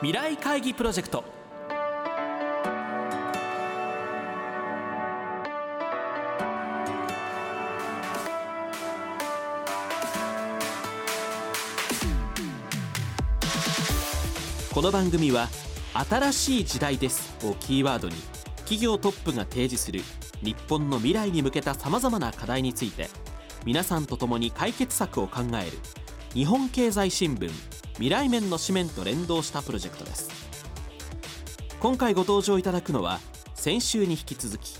未来会議プロジェクト。この番組は新しい時代です。をキーワードに企業トップが提示する日本の未来に向けたさまざまな課題について皆さんと共に解決策を考える日本経済新聞未来面の紙面と連動したプロジェクトです。今回ご登場いただくのは先週に引き続き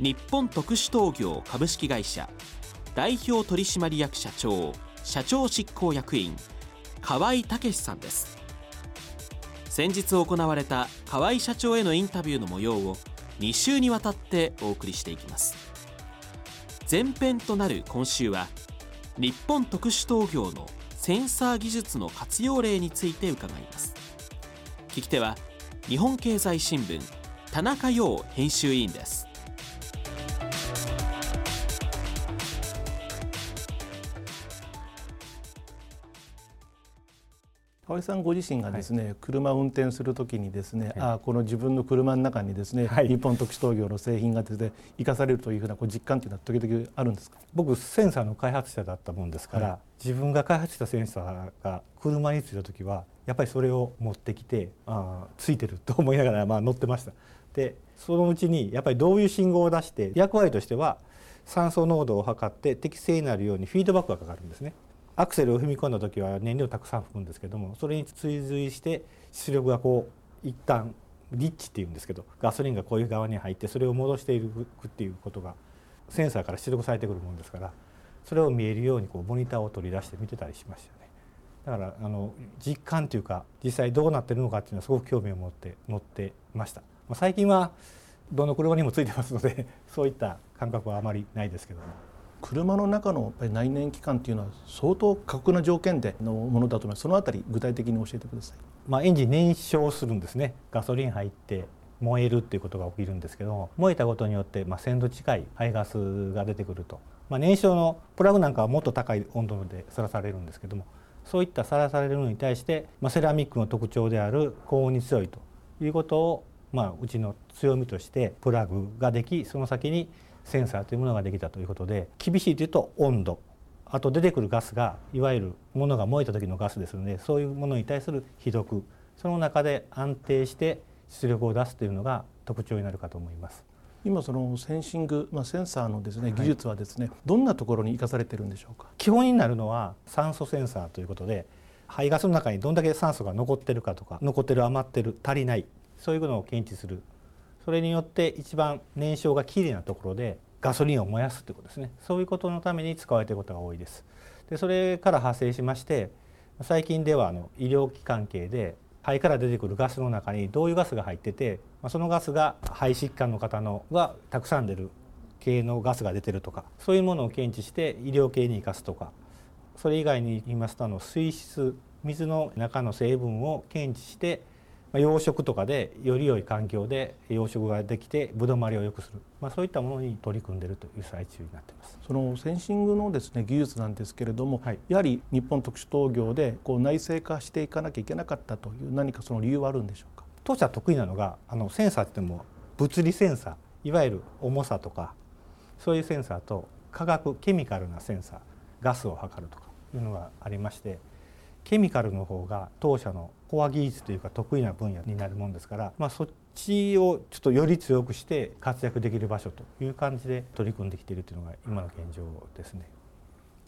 日本特殊陶業株式会社代表取締役社長社長執行役員河合武さんです。先日行われた河合社長へのインタビューの模様を2週にわたってお送りしていきます。前編となる今週は日本特殊陶業のセンサー技術の活用例について伺います。聞き手は日本経済新聞田中陽編集委員です。さんご自身がですね、はい、車を運転するときにですね、はい、あこの自分の車の中にですね、はい、日本特殊陶業の製品がですね生かされるというふうなこう実感というのは時々あるんですか？僕センサーの開発者だったもんですから、自分が開発したセンサーが車についた時はやっぱりそれを持ってきてあついてると思いながらまあ乗ってました。でそのうちにやっぱりどういう信号を出して役割としては酸素濃度を測って適正になるようにフィードバックがかかるんですね。アクセルを踏み込んだ時は燃料をたくさん吹くんですけどもそれに追随して出力がこう一旦リッチっていうんですけどガソリンがこういう側に入ってそれを戻していくっていうことがセンサーから出力されてくるものですからそれを見えるようにこうモニターを取り出して見てたりしましたね。だからあの実感というか実際どうなってるのかっていうのはすごく興味を持って乗ってました。ま、最近はどの車にもついてますのでそういった感覚はあまりないですけども。車の中のやっぱり内燃機関っていうのは相当過酷な条件でのものだと思います。そのあたり具体的に教えてください、まあ、エンジン燃焼するんですね。ガソリン入って燃えるっていうことが起きるんですけど燃えたことによって、まあ、1000度近い排ガスが出てくると、まあ、燃焼のプラグなんかはもっと高い温度でさらされるんですけどもそういったさらされるのに対して、まあ、セラミックの特徴である高温に強いということを、まあ、うちの強みとしてプラグができその先にセンサーというものができたということで厳しいというと温度。あと出てくるガスがいわゆるものが燃えた時のガスですのでそういうものに対する非毒。その中で安定して出力を出すというのが特徴になるかと思います。今そのセンシング、まあ、センサーのですね技術はですね、はい、どんなところに生かされてるんでしょうか？基本になるのは酸素センサーということで排ガスの中にどんだけ酸素が残ってるかとか残ってる余ってる足りないそういうのを検知するそれによって一番燃焼がきれいなところでガソリンを燃やすということですねそういうことのために使われていることが多いです。でそれから派生しまして最近ではあの医療機関係で肺から出てくるガスの中にどういうガスが入っててそのガスが肺疾患の方のがたくさん出る系のガスが出てるとかそういうものを検知して医療系に生かすとかそれ以外に言いますとあの水質水の中の成分を検知して養殖とかでより良い環境で養殖ができてぶどまりを良くする、まあ、そういったものに取り組んでいるという最中になっています。そのセンシングのですね技術なんですけれども、はい、やはり日本特殊陶業でこう内製化していかなきゃいけなかったという何かその理由はあるんでしょうか？当社得意なのがあのセンサーっても物理センサーいわゆる重さとかそういうセンサーと化学ケミカルなセンサーガスを測るとかいうのがありましてケミカルの方が当社のコア技術というか得意な分野になるもんですから、まあ、そっちをちょっとより強くして活躍できる場所という感じで取り組んできているというのが今の現状ですね。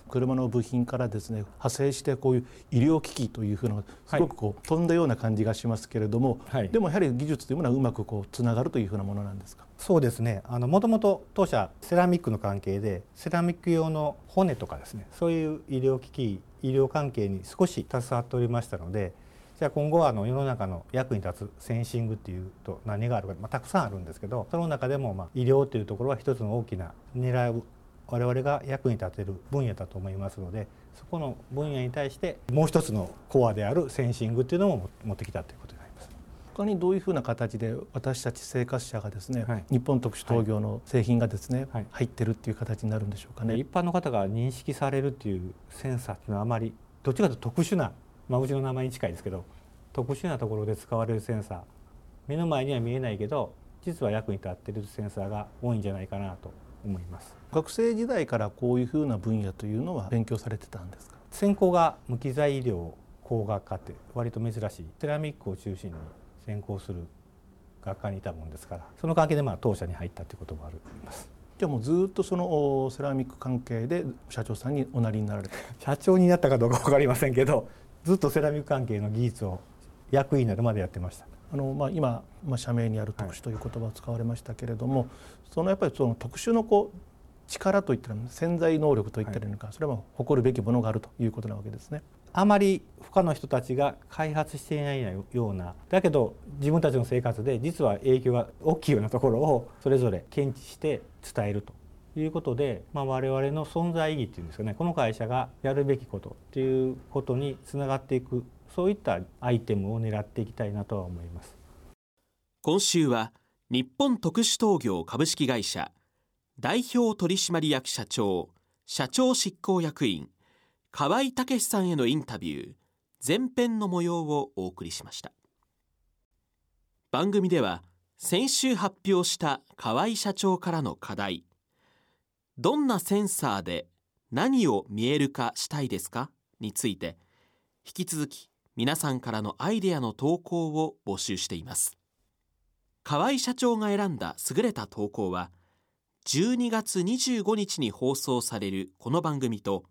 車の部品からですね派生してこういう医療機器というふうなすごくこう、飛んだような感じがしますけれども、はい、でもやはり技術というものはうまくこうつながるというふうなものなんですか？そうですね。あのもともと当社セラミックの関係でセラミック用の骨とかですねそういう医療機器医療関係に少し携わっておりましたのでじゃあ今後はあの世の中の役に立つセンシングっていうと何があるか、まあ、たくさんあるんですけどその中でもまあ医療というところは一つの大きな狙う我々が役に立てる分野だと思いますのでそこの分野に対してもう一つのコアであるセンシングっていうのも持ってきたということになります。他にどういうふうな形で私たち生活者がですね、はい、日本特殊陶業の製品がですね、はい、入ってるっていう形になるんでしょうかね。一般の方が認識されるっていうセンサーっていうのはあまりどっちかというと特殊な、まあ、うちの名前に近いですけど特殊なところで使われるセンサー。目の前には見えないけど実は役に立っているセンサーが多いんじゃないかなと思います。学生時代からこういうふうな分野というのは勉強されてたんですか？専攻が無機材医療工学科って割と珍しい。セラミックを中心に専攻する学科にいたもんですからその関係でまあ当社に入ったということもあります。じゃあもうずっとそのセラミック関係で社長さんにおなりになられた。社長になったかどうか分かりませんけどずっとセラミック関係の技術を役員になるまでやってました。あの、まあ、今、まあ、社名にある特殊という言葉を使われましたけれども、はい、そのやっぱりその特殊のこう力といったら潜在能力といったらいいのか、はい、それは誇るべきものがあるということなわけですね。あまり他の人たちが開発していないようなだけど自分たちの生活で実は影響が大きいようなところをそれぞれ検知して伝えるということで、まあ、我々の存在意義っていうんですかねこの会社がやるべきことっていうことにつながっていくそういったアイテムを狙っていきたいなとは思います。今週は日本特殊陶業株式会社代表取締役社長社長執行役員河合武さんへのインタビュー前編の模様をお送りしました。番組では先週発表した河合社長からの課題どんなセンサーで何を見える化したいですか？について引き続き皆さんからのアイデアの投稿を募集しています。河合社長が選んだ優れた投稿は12月25日に放送されるこの番組と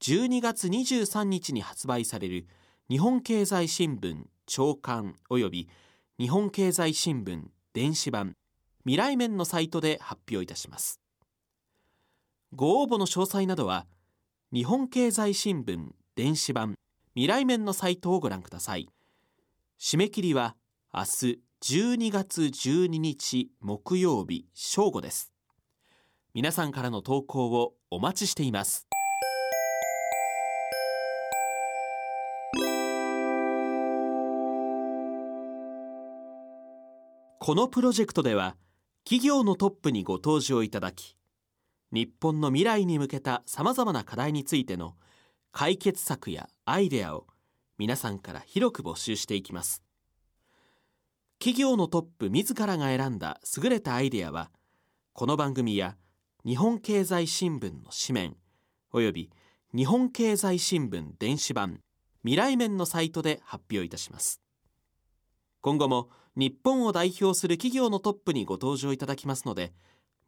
12月23日に発売される日本経済新聞朝刊及び日本経済新聞電子版未来面のサイトで発表いたします。ご応募の詳細などは日本経済新聞電子版未来面のサイトをご覧ください。締め切りは明日12月12日木曜日正午です。皆さんからの投稿をお待ちしています。このプロジェクトでは企業のトップにご登場いただき日本の未来に向けたさまざまな課題についての解決策やアイデアを皆さんから広く募集していきます。企業のトップ自らが選んだ優れたアイデアはこの番組や日本経済新聞の紙面および日本経済新聞電子版未来面のサイトで発表いたします。今後も日本を代表する企業のトップにご登場いただきますので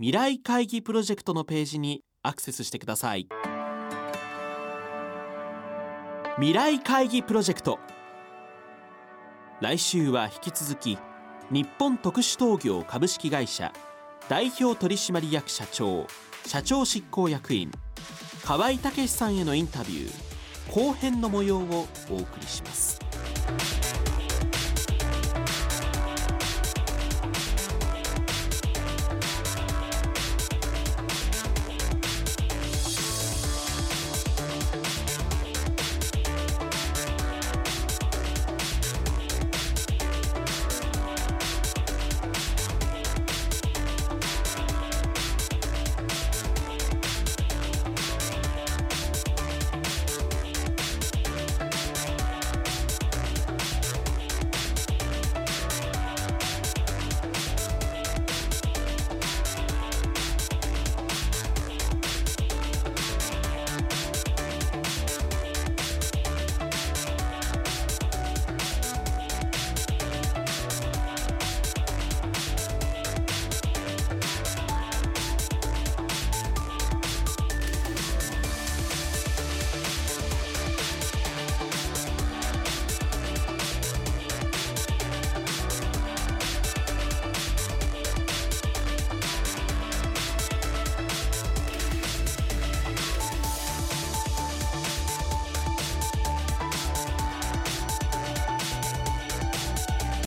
未来会議プロジェクトのページにアクセスしてください未来会議プロジェクト来週は引き続き日本特殊陶業株式会社代表取締役社長社長執行役員河合武さんへのインタビュー後編の模様をお送りします。